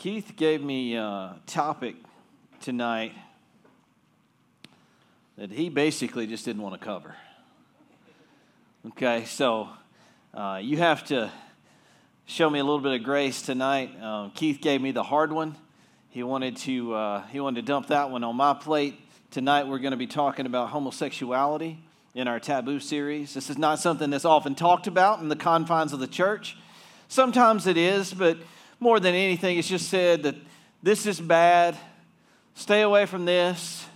Keith gave me a topic tonight that he basically just didn't want to cover. Okay, so uh, you have to show me a little bit of grace tonight. Um, Keith gave me the hard one. He wanted to uh, he wanted to dump that one on my plate. Tonight we're going to be talking about homosexuality in our taboo series. This is not something that's often talked about in the confines of the church. Sometimes it is, but more than anything, it's just said that this is bad, stay away from this.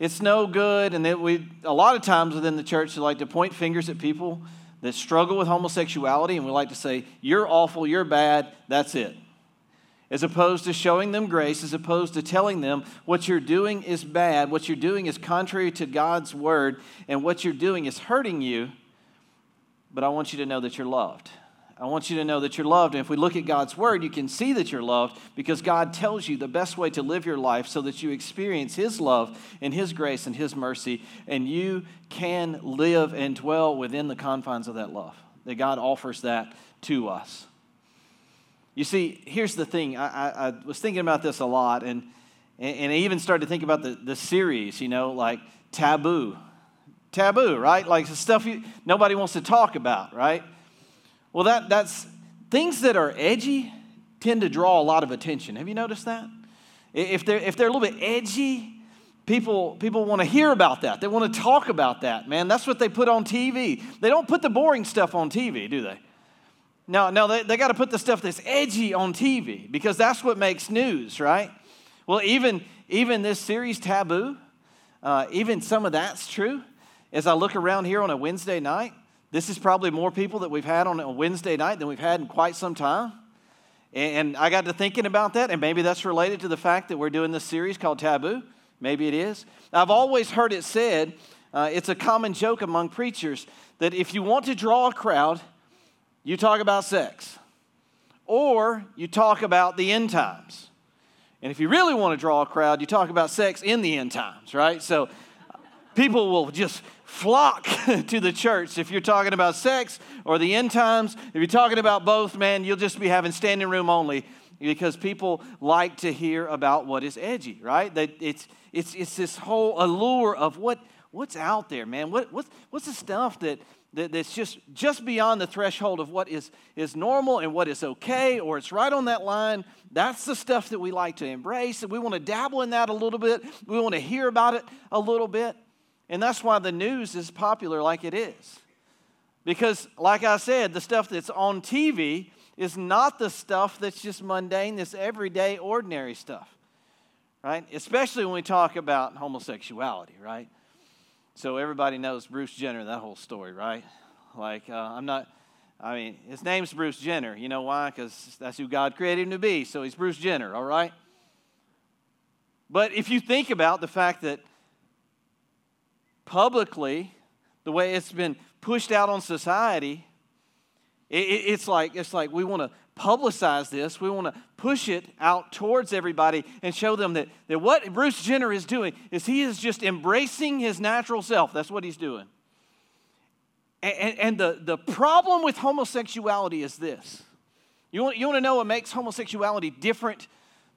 It's no good, and that we a lot of times within the church we like to point fingers at people that struggle with homosexuality, and we like to say, You're awful, you're bad, that's it. As opposed to showing them grace, as opposed to telling them what you're doing is bad, what you're doing is contrary to God's word, and what you're doing is hurting you, but I want you to know that you're loved. I want you to know that you're loved. And if we look at God's word, you can see that you're loved because God tells you the best way to live your life so that you experience His love and His grace and His mercy, and you can live and dwell within the confines of that love. That God offers that to us. You see, here's the thing. I, I, I was thinking about this a lot, and, and I even started to think about the, the series, you know, like taboo. Taboo, right? Like the stuff you, nobody wants to talk about, right? Well, that, that's things that are edgy tend to draw a lot of attention. Have you noticed that? If they're, if they're a little bit edgy, people, people want to hear about that. They want to talk about that, man. That's what they put on TV. They don't put the boring stuff on TV, do they? No, no, they, they got to put the stuff that's edgy on TV because that's what makes news, right? Well, even, even this series, Taboo, uh, even some of that's true. As I look around here on a Wednesday night, this is probably more people that we've had on a Wednesday night than we've had in quite some time. And I got to thinking about that, and maybe that's related to the fact that we're doing this series called Taboo. Maybe it is. I've always heard it said, uh, it's a common joke among preachers, that if you want to draw a crowd, you talk about sex, or you talk about the end times. And if you really want to draw a crowd, you talk about sex in the end times, right? So people will just flock to the church. If you're talking about sex or the end times, if you're talking about both, man, you'll just be having standing room only because people like to hear about what is edgy, right? That it's, it's, it's this whole allure of what, what's out there, man. What, what's, what's the stuff that, that, that's just, just beyond the threshold of what is, is normal and what is okay, or it's right on that line? That's the stuff that we like to embrace, and we want to dabble in that a little bit. We want to hear about it a little bit. And that's why the news is popular like it is. Because, like I said, the stuff that's on TV is not the stuff that's just mundane, this everyday, ordinary stuff, right? Especially when we talk about homosexuality, right? So everybody knows Bruce Jenner, that whole story, right? Like, uh, I'm not, I mean, his name's Bruce Jenner. You know why? Because that's who God created him to be. So he's Bruce Jenner, all right? But if you think about the fact that publicly, the way it's been pushed out on society, it, it's like it's like we want to publicize this. We want to push it out towards everybody and show them that, that what Bruce Jenner is doing is he is just embracing his natural self. That's what he's doing. And, and the, the problem with homosexuality is this. You want, you want to know what makes homosexuality different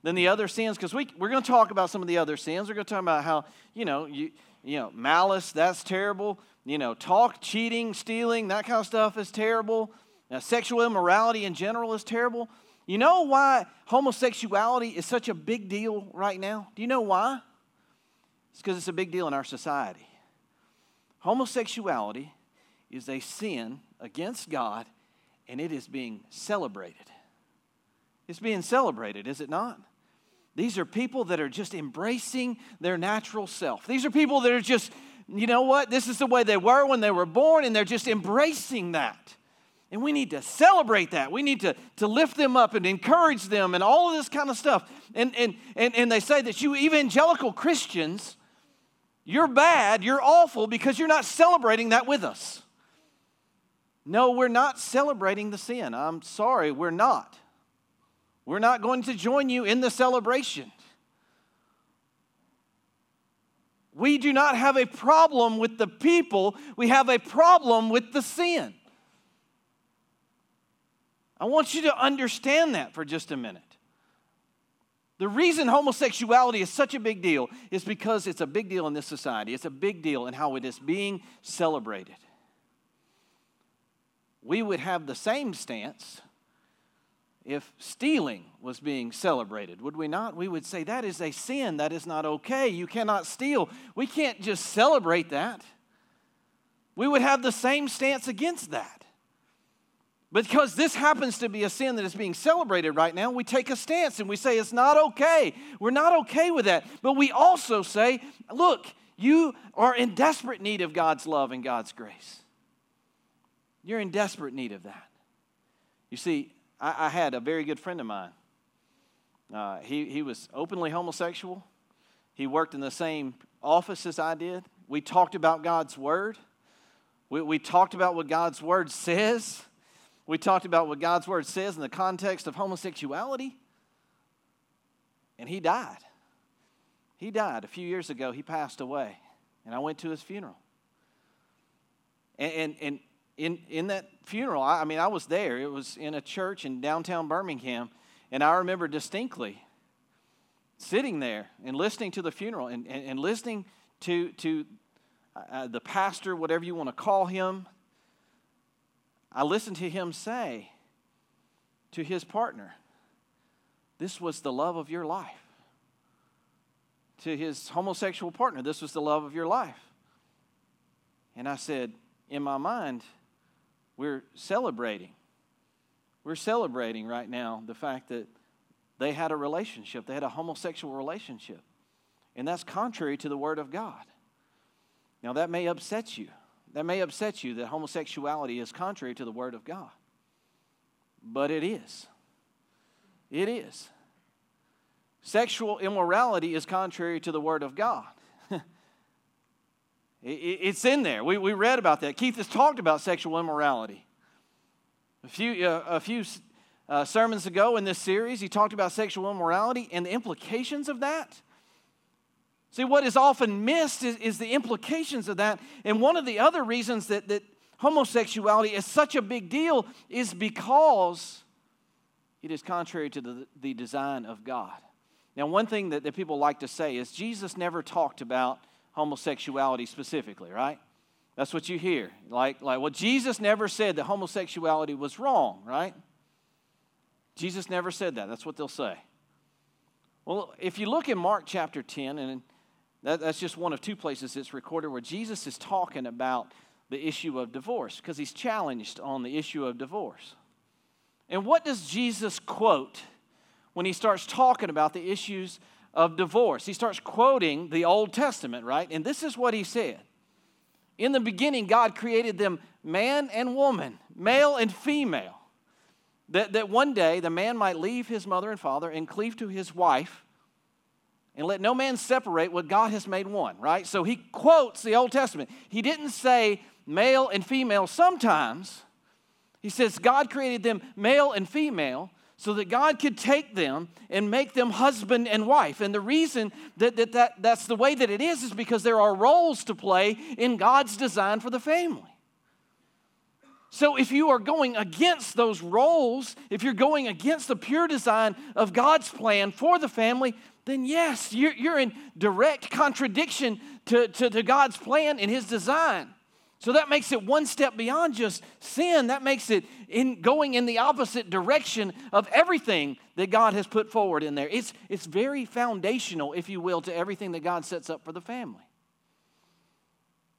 than the other sins? Because we, we're going to talk about some of the other sins. We're going to talk about how, you know, you, you know, malice, that's terrible. You know, talk, cheating, stealing, that kind of stuff is terrible. Now, sexual immorality in general is terrible. You know why homosexuality is such a big deal right now? Do you know why? It's because it's a big deal in our society. Homosexuality is a sin against God, and it is being celebrated. It's being celebrated, is it not? These are people that are just embracing their natural self. These are people that are just, you know what? This is the way they were when they were born, and they're just embracing that. And we need to celebrate that. We need to, to lift them up and encourage them and all of this kind of stuff. And, and, and, and they say that you evangelical Christians, you're bad, you're awful because you're not celebrating that with us. No, we're not celebrating the sin. I'm sorry, we're not. We're not going to join you in the celebration. We do not have a problem with the people, we have a problem with the sin. I want you to understand that for just a minute. The reason homosexuality is such a big deal is because it's a big deal in this society. It's a big deal in how it is being celebrated. We would have the same stance if stealing was being celebrated, would we not? We would say that is a sin, that is not okay. You cannot steal. We can't just celebrate that. We would have the same stance against that. Because this happens to be a sin that is being celebrated right now, we take a stance and we say it's not okay. We're not okay with that. But we also say, look, you are in desperate need of God's love and God's grace. You're in desperate need of that. You see, I, I had a very good friend of mine. Uh, he, he was openly homosexual. He worked in the same office as I did. We talked about God's Word. We, we talked about what God's Word says. We talked about what God's Word says in the context of homosexuality. And he died. He died a few years ago. He passed away. And I went to his funeral. And, and, and in, in that funeral, I, I mean, I was there. It was in a church in downtown Birmingham. And I remember distinctly sitting there and listening to the funeral and, and, and listening to, to uh, the pastor, whatever you want to call him. I listened to him say to his partner, This was the love of your life. To his homosexual partner, This was the love of your life. And I said, in my mind, we're celebrating. We're celebrating right now the fact that they had a relationship, they had a homosexual relationship. And that's contrary to the Word of God. Now, that may upset you. That may upset you that homosexuality is contrary to the Word of God. But it is. It is. Sexual immorality is contrary to the Word of God. It's in there. We, we read about that. Keith has talked about sexual immorality. A few, uh, a few uh, sermons ago in this series, he talked about sexual immorality and the implications of that. See, what is often missed is, is the implications of that. And one of the other reasons that, that homosexuality is such a big deal is because it is contrary to the, the design of God. Now, one thing that, that people like to say is Jesus never talked about homosexuality specifically, right? That's what you hear. Like, like, well, Jesus never said that homosexuality was wrong, right? Jesus never said that. That's what they'll say. Well, if you look in Mark chapter 10, and that, that's just one of two places it's recorded where Jesus is talking about the issue of divorce because he's challenged on the issue of divorce. And what does Jesus quote when he starts talking about the issues of divorce. He starts quoting the Old Testament, right? And this is what he said In the beginning, God created them man and woman, male and female. That, that one day the man might leave his mother and father and cleave to his wife and let no man separate what God has made one, right? So he quotes the Old Testament. He didn't say male and female sometimes. He says God created them male and female so that God could take them and make them husband and wife. And the reason that, that, that that's the way that it is is because there are roles to play in God's design for the family. So if you are going against those roles, if you're going against the pure design of God's plan for the family, then yes, you're, you're in direct contradiction to, to, to God's plan and His design. So that makes it one step beyond just sin. That makes it in going in the opposite direction of everything that God has put forward in there. It's, it's very foundational, if you will, to everything that God sets up for the family.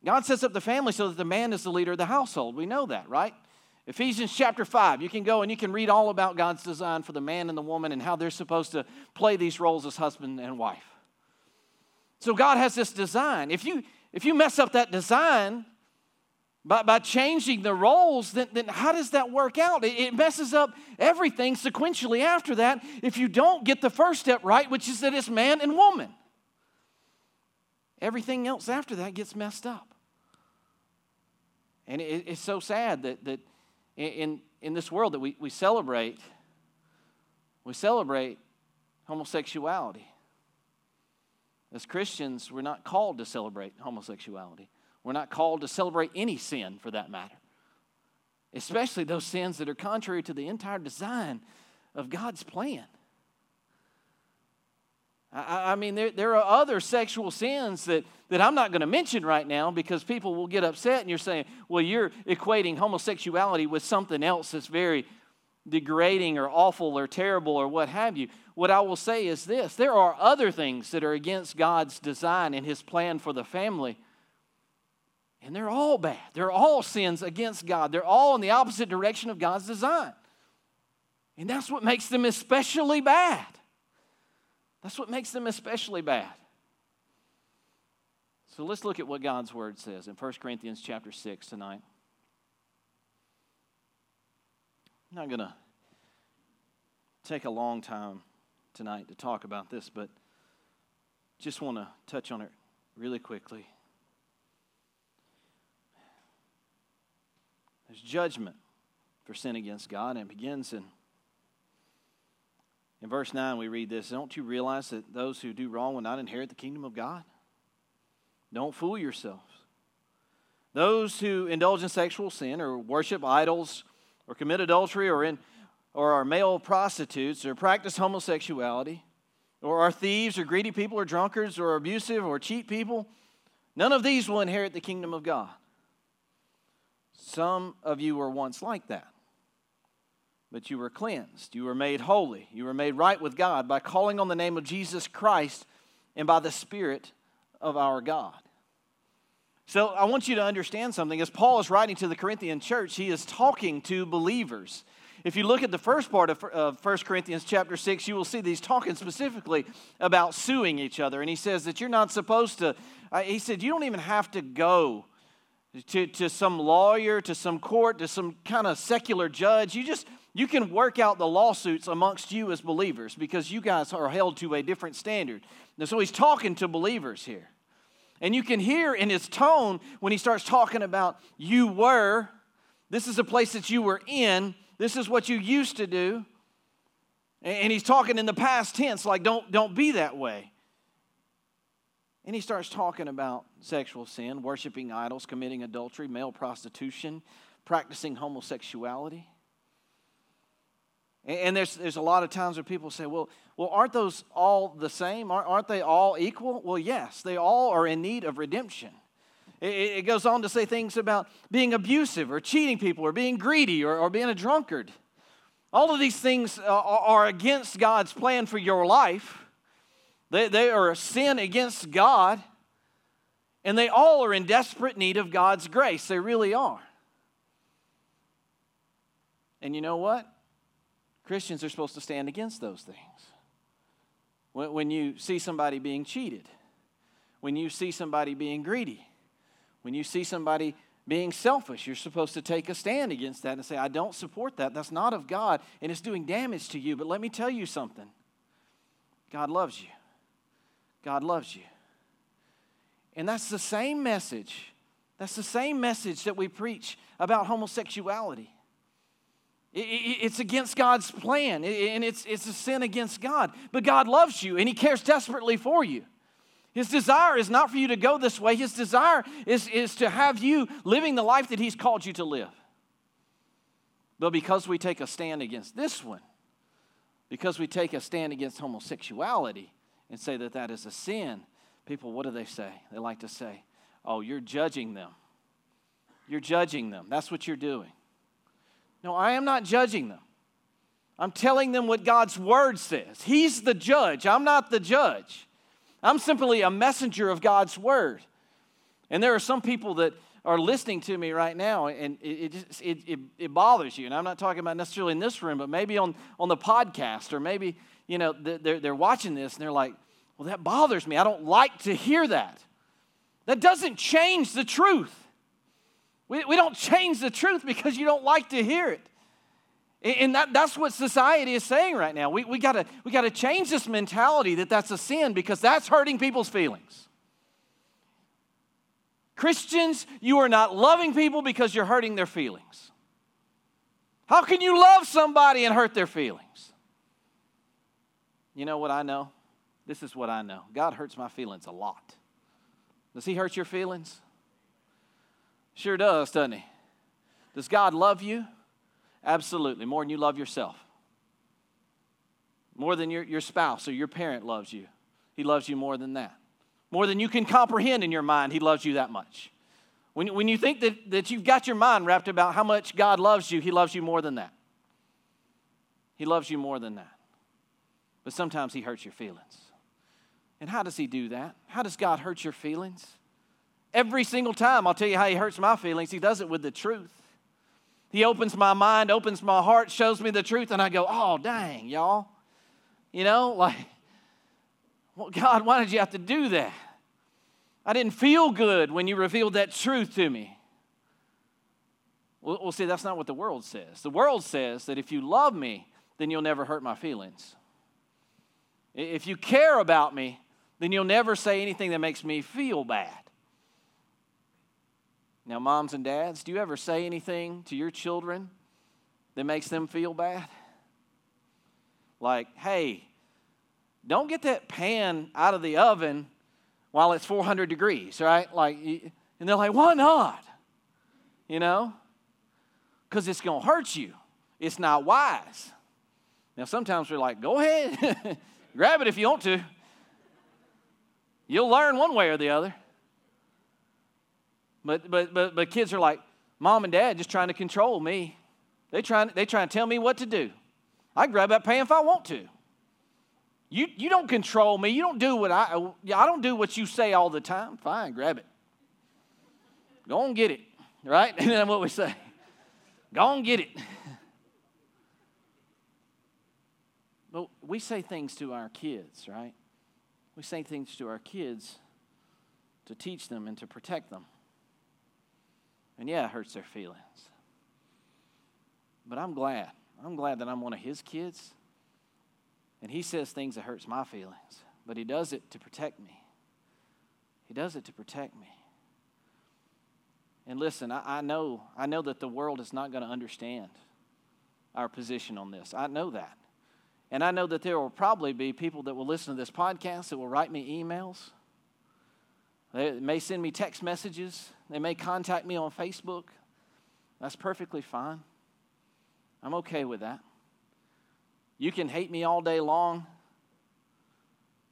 God sets up the family so that the man is the leader of the household. We know that, right? Ephesians chapter 5, you can go and you can read all about God's design for the man and the woman and how they're supposed to play these roles as husband and wife. So God has this design. If you if you mess up that design, by, by changing the roles, then, then how does that work out? It, it messes up everything sequentially after that if you don't get the first step right, which is that it's man and woman. Everything else after that gets messed up. And it, it's so sad that, that in, in this world that we, we celebrate, we celebrate homosexuality. As Christians, we're not called to celebrate homosexuality. We're not called to celebrate any sin for that matter, especially those sins that are contrary to the entire design of God's plan. I, I mean, there, there are other sexual sins that, that I'm not going to mention right now because people will get upset and you're saying, well, you're equating homosexuality with something else that's very degrading or awful or terrible or what have you. What I will say is this there are other things that are against God's design and His plan for the family. And they're all bad. They're all sins against God. They're all in the opposite direction of God's design. And that's what makes them especially bad. That's what makes them especially bad. So let's look at what God's word says in 1 Corinthians chapter 6 tonight. I'm not going to take a long time tonight to talk about this, but just want to touch on it really quickly. There's judgment for sin against God, and it begins in in verse 9, we read this Don't you realize that those who do wrong will not inherit the kingdom of God? Don't fool yourselves. Those who indulge in sexual sin or worship idols or commit adultery or, in, or are male prostitutes or practice homosexuality or are thieves or greedy people or drunkards or abusive or cheat people, none of these will inherit the kingdom of God. Some of you were once like that. But you were cleansed. You were made holy. You were made right with God by calling on the name of Jesus Christ and by the Spirit of our God. So I want you to understand something. As Paul is writing to the Corinthian church, he is talking to believers. If you look at the first part of 1 Corinthians chapter 6, you will see that he's talking specifically about suing each other. And he says that you're not supposed to, uh, he said, you don't even have to go to, to some lawyer, to some court, to some kind of secular judge. You just you can work out the lawsuits amongst you as believers because you guys are held to a different standard. And so he's talking to believers here. And you can hear in his tone when he starts talking about you were, this is a place that you were in, this is what you used to do. And he's talking in the past tense, like don't, don't be that way. And he starts talking about sexual sin, worshiping idols, committing adultery, male prostitution, practicing homosexuality. And there's, there's a lot of times where people say, well, well, aren't those all the same? Aren't they all equal? Well, yes, they all are in need of redemption. It, goes on to say things about being abusive or cheating people or being greedy or, or being a drunkard. All of these things uh, are against God's plan for your life. They, they are a sin against God, and they all are in desperate need of God's grace. They really are. And you know what? Christians are supposed to stand against those things. When, when you see somebody being cheated, when you see somebody being greedy, when you see somebody being selfish, you're supposed to take a stand against that and say, I don't support that. That's not of God, and it's doing damage to you. But let me tell you something God loves you. God loves you. And that's the same message. That's the same message that we preach about homosexuality. It's against God's plan, and it's, it's a sin against God. But God loves you, and He cares desperately for you. His desire is not for you to go this way, His desire is, is to have you living the life that He's called you to live. But because we take a stand against this one, because we take a stand against homosexuality and say that that is a sin, people, what do they say? They like to say, oh, you're judging them. You're judging them. That's what you're doing. No, I am not judging them. I'm telling them what God's word says. He's the judge. I'm not the judge. I'm simply a messenger of God's word. And there are some people that are listening to me right now, and it, just, it, it, it, bothers you. And I'm not talking about necessarily in this room, but maybe on, on the podcast, or maybe, you know, they're, they're watching this and they're like, well, that bothers me. I don't like to hear that. That doesn't change the truth. We, we don't change the truth because you don't like to hear it. And that, that's what society is saying right now. We, we got we to change this mentality that that's a sin because that's hurting people's feelings. Christians, you are not loving people because you're hurting their feelings. How can you love somebody and hurt their feelings? You know what I know? This is what I know God hurts my feelings a lot. Does He hurt your feelings? Sure does, doesn't he? Does God love you? Absolutely, more than you love yourself. More than your, your spouse or your parent loves you. He loves you more than that. More than you can comprehend in your mind, He loves you that much. When, when you think that, that you've got your mind wrapped about how much God loves you, He loves you more than that. He loves you more than that. But sometimes He hurts your feelings. And how does He do that? How does God hurt your feelings? Every single time, I'll tell you how He hurts my feelings. He does it with the truth. He opens my mind, opens my heart, shows me the truth, and I go, oh, dang, y'all. You know, like, well, God, why did you have to do that? I didn't feel good when you revealed that truth to me. Well, see, that's not what the world says. The world says that if you love me, then you'll never hurt my feelings. If you care about me, then you'll never say anything that makes me feel bad. Now, moms and dads, do you ever say anything to your children that makes them feel bad? Like, hey, don't get that pan out of the oven while it's 400 degrees, right? Like, and they're like, why not? You know? Because it's going to hurt you. It's not wise. Now, sometimes we're like, go ahead, grab it if you want to. You'll learn one way or the other. But, but, but, but kids are like, mom and dad just trying to control me. They trying, they trying to tell me what to do. I grab that pan if I want to. You, you don't control me. You don't do what I, I don't do what you say all the time. Fine, grab it. Go and get it, right? And then what we say, go and get it. But we say things to our kids, right? We say things to our kids to teach them and to protect them. And yeah, it hurts their feelings. But I'm glad. I'm glad that I'm one of his kids. And he says things that hurts my feelings, but he does it to protect me. He does it to protect me. And listen, I, I know, I know that the world is not going to understand our position on this. I know that. And I know that there will probably be people that will listen to this podcast that will write me emails. They may send me text messages. They may contact me on Facebook. That's perfectly fine. I'm okay with that. You can hate me all day long.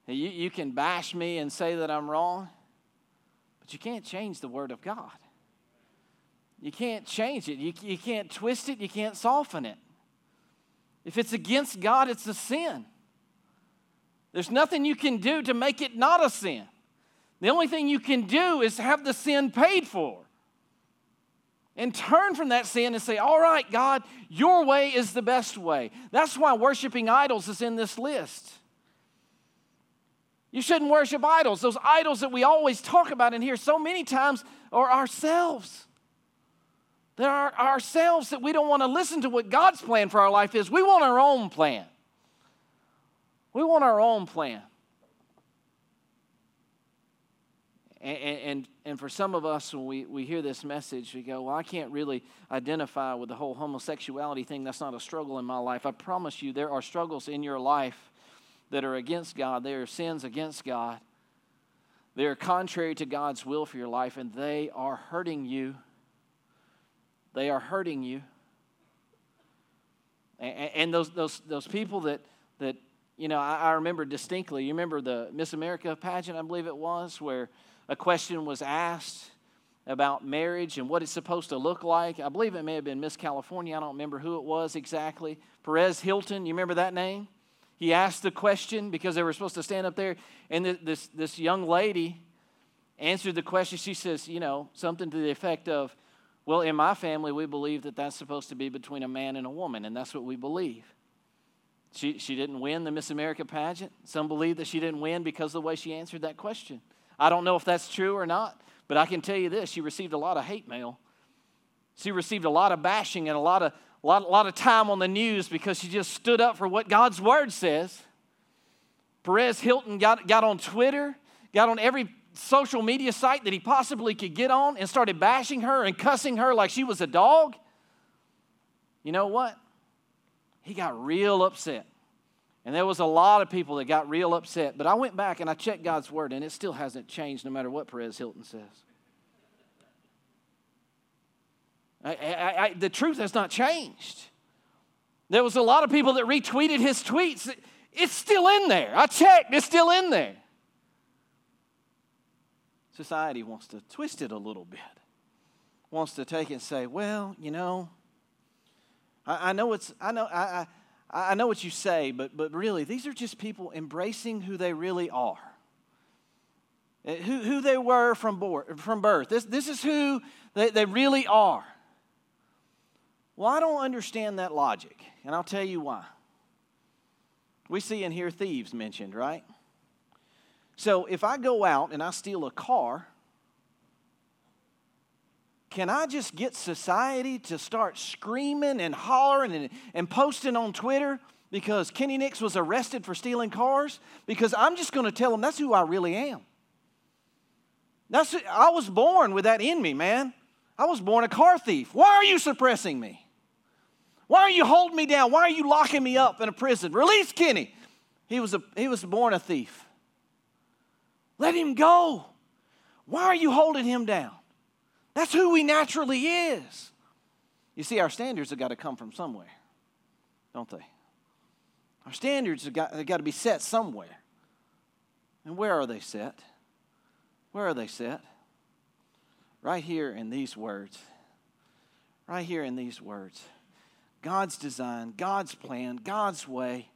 You, you can bash me and say that I'm wrong, but you can't change the Word of God. You can't change it. You, you can't twist it. You can't soften it. If it's against God, it's a sin. There's nothing you can do to make it not a sin. The only thing you can do is have the sin paid for and turn from that sin and say, All right, God, your way is the best way. That's why worshiping idols is in this list. You shouldn't worship idols. Those idols that we always talk about in here so many times are ourselves. There are ourselves that we don't want to listen to what God's plan for our life is. We want our own plan. We want our own plan. And, and, and for some of us, when we, we hear this message, we go, Well, I can't really identify with the whole homosexuality thing. That's not a struggle in my life. I promise you, there are struggles in your life that are against God, there are sins against God. They are contrary to God's will for your life, and they are hurting you. They are hurting you. And, those, those, those people that, that you know, I, I remember distinctly, you remember the Miss America pageant, I believe it was, where a question was asked about marriage and what it's supposed to look like. I believe it may have been Miss California. I don't remember who it was exactly. Perez Hilton, you remember that name? He asked the question because they were supposed to stand up there, and this, this young lady answered the question. She says, you know, something to the effect of, well, in my family, we believe that that's supposed to be between a man and a woman, and that's what we believe. She, she didn't win the Miss America pageant. Some believe that she didn't win because of the way she answered that question. I don't know if that's true or not, but I can tell you this she received a lot of hate mail. She received a lot of bashing and a lot of, a lot, a lot of time on the news because she just stood up for what God's word says. Perez Hilton got, got on Twitter, got on every social media site that he possibly could get on and started bashing her and cussing her like she was a dog. You know what? He got real upset. And there was a lot of people that got real upset. But I went back and I checked God's word, and it still hasn't changed no matter what Perez Hilton says. I, I, I, the truth has not changed. There was a lot of people that retweeted his tweets. It's still in there. I checked, it's still in there. Society wants to twist it a little bit, wants to take it and say, well, you know, I, I know it's, I know, I, I, I know what you say, but, but really, these are just people embracing who they really are. Eh, who, who they were from, from birth. This, this is who they, they really are. Well, I don't understand that logic, and I'll tell you why. We see in here thieves mentioned, right? So if I go out and I steal a car, can I just get society to start screaming and hollering and, and posting on Twitter because Kenny Nix was arrested for stealing cars? Because I'm just going to tell them that's who I really am. That's I was born with that in me, man. I was born a car thief. Why are you suppressing me? Why are you holding me down? Why are you locking me up in a prison? Release Kenny. He was, a, he was born a thief. Let him go. Why are you holding him down? That's who he naturally is. You see, our standards have got to come from somewhere, don't they? Our standards have got, have got to be set somewhere. And where are they set? Where are they set? Right here in these words. Right here in these words. God's design, God's plan, God's way.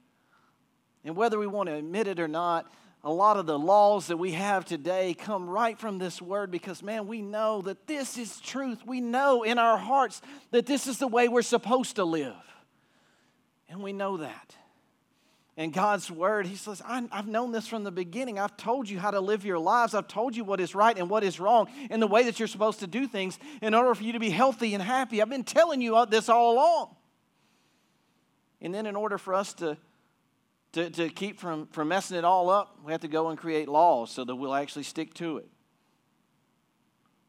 And whether we want to admit it or not, a lot of the laws that we have today come right from this word because, man, we know that this is truth. We know in our hearts that this is the way we're supposed to live. And we know that. And God's word, He says, I've known this from the beginning. I've told you how to live your lives. I've told you what is right and what is wrong and the way that you're supposed to do things in order for you to be healthy and happy. I've been telling you this all along. And then, in order for us to to, to keep from, from messing it all up, we have to go and create laws so that we'll actually stick to it.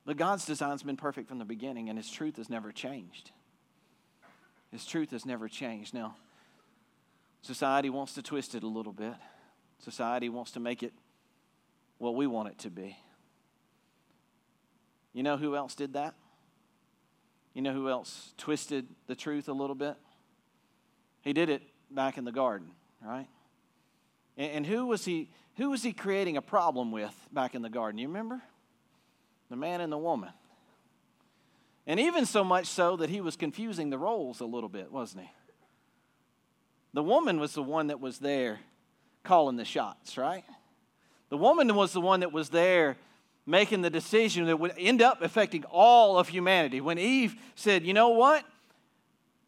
But God's design's been perfect from the beginning, and His truth has never changed. His truth has never changed. Now, society wants to twist it a little bit. Society wants to make it what we want it to be. You know who else did that? You know who else twisted the truth a little bit? He did it back in the garden right? And, and who was he? Who was he creating a problem with back in the garden? You remember? The man and the woman. And even so much so that he was confusing the roles a little bit, wasn't he? The woman was the one that was there calling the shots, right? The woman was the one that was there making the decision that would end up affecting all of humanity. When Eve said, You know what?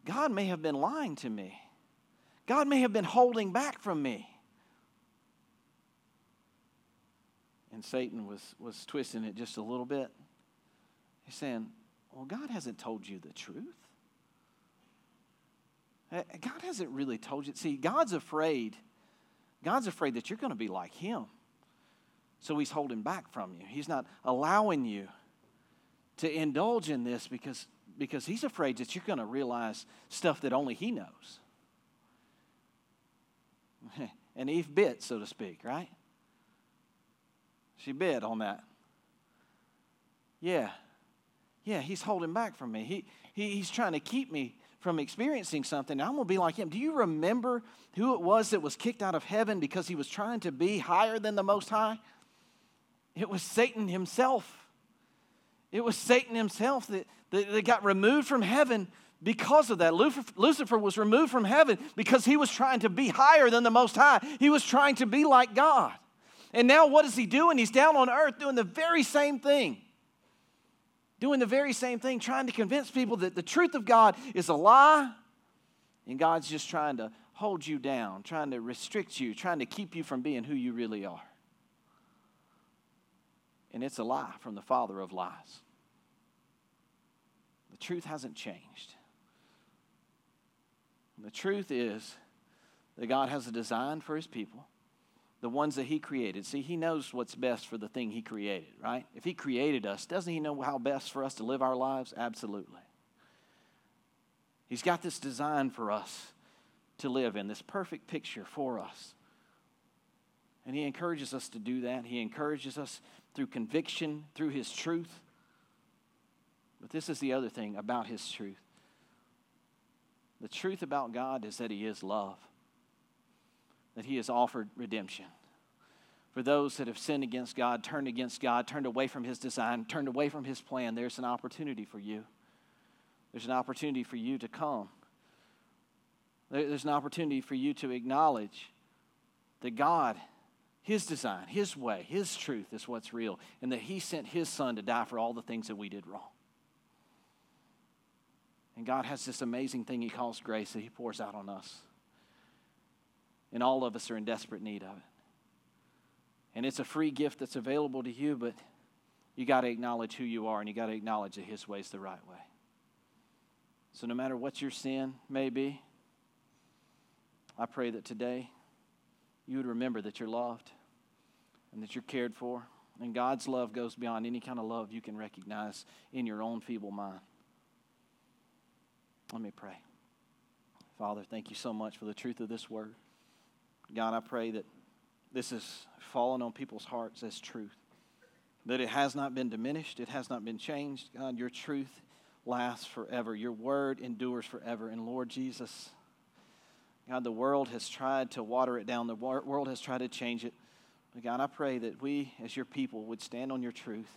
God may have been lying to me. God may have been holding back from me. And Satan was, was twisting it just a little bit. He's saying, Well, God hasn't told you the truth. Eh, God hasn't really told you. See, God's afraid. God's afraid that you're going to be like Him. So He's holding back from you. He's not allowing you to indulge in this because, because He's afraid that you're going to realize stuff that only He knows. and Eve bit, so to speak, right? She bit on that. Yeah. Yeah, he's holding back from me. He, he, he's trying to keep me from experiencing something. I'm going to be like him. Do you remember who it was that was kicked out of heaven because he was trying to be higher than the Most High? It was Satan himself. It was Satan himself that, that, that got removed from heaven because of that. Lucifer was removed from heaven because he was trying to be higher than the Most High. He was trying to be like God. And now, what is he doing? He's down on earth doing the very same thing. Doing the very same thing, trying to convince people that the truth of God is a lie, and God's just trying to hold you down, trying to restrict you, trying to keep you from being who you really are. And it's a lie from the father of lies. The truth hasn't changed. The truth is that God has a design for his people, the ones that he created. See, he knows what's best for the thing he created, right? If he created us, doesn't he know how best for us to live our lives? Absolutely. He's got this design for us to live in, this perfect picture for us. And he encourages us to do that. He encourages us through conviction, through his truth. But this is the other thing about his truth the truth about God is that He is love, that He has offered redemption. For those that have sinned against God, turned against God, turned away from His design, turned away from His plan, there's an opportunity for you. There's an opportunity for you to come. There's an opportunity for you to acknowledge that God, His design, His way, His truth is what's real, and that He sent His Son to die for all the things that we did wrong. And God has this amazing thing He calls grace that He pours out on us. And all of us are in desperate need of it. And it's a free gift that's available to you, but you got to acknowledge who you are and you got to acknowledge that His way is the right way. So, no matter what your sin may be, I pray that today you would remember that you're loved and that you're cared for. And God's love goes beyond any kind of love you can recognize in your own feeble mind. Let me pray. Father, thank you so much for the truth of this word. God, I pray that this has fallen on people's hearts as truth. That it has not been diminished, it has not been changed. God, your truth lasts forever. Your word endures forever. And Lord Jesus, God, the world has tried to water it down, the world has tried to change it. God, I pray that we, as your people, would stand on your truth,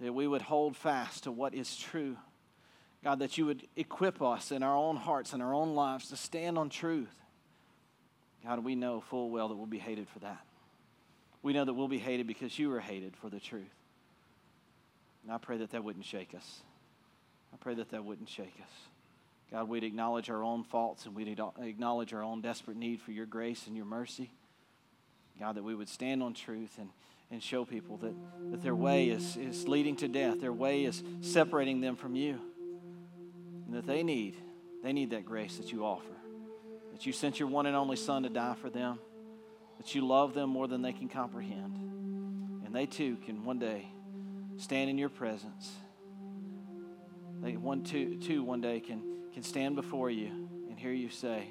that we would hold fast to what is true. God, that you would equip us in our own hearts and our own lives to stand on truth. God, we know full well that we'll be hated for that. We know that we'll be hated because you were hated for the truth. And I pray that that wouldn't shake us. I pray that that wouldn't shake us. God, we'd acknowledge our own faults and we'd acknowledge our own desperate need for your grace and your mercy. God, that we would stand on truth and, and show people that, that their way is, is leading to death, their way is separating them from you, and that they need, they need that grace that you offer that you sent your one and only Son to die for them, that you love them more than they can comprehend. And they too can one day stand in your presence. They one two, two one day can, can stand before you and hear you say,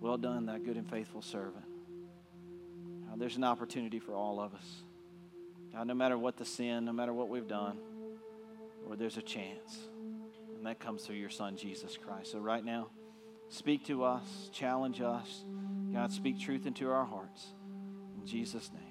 Well done, that good and faithful servant. God, there's an opportunity for all of us. God, no matter what the sin, no matter what we've done, Lord, there's a chance. That comes through your Son, Jesus Christ. So right now, Speak to us, challenge us. God, speak truth into our hearts. In Jesus' name.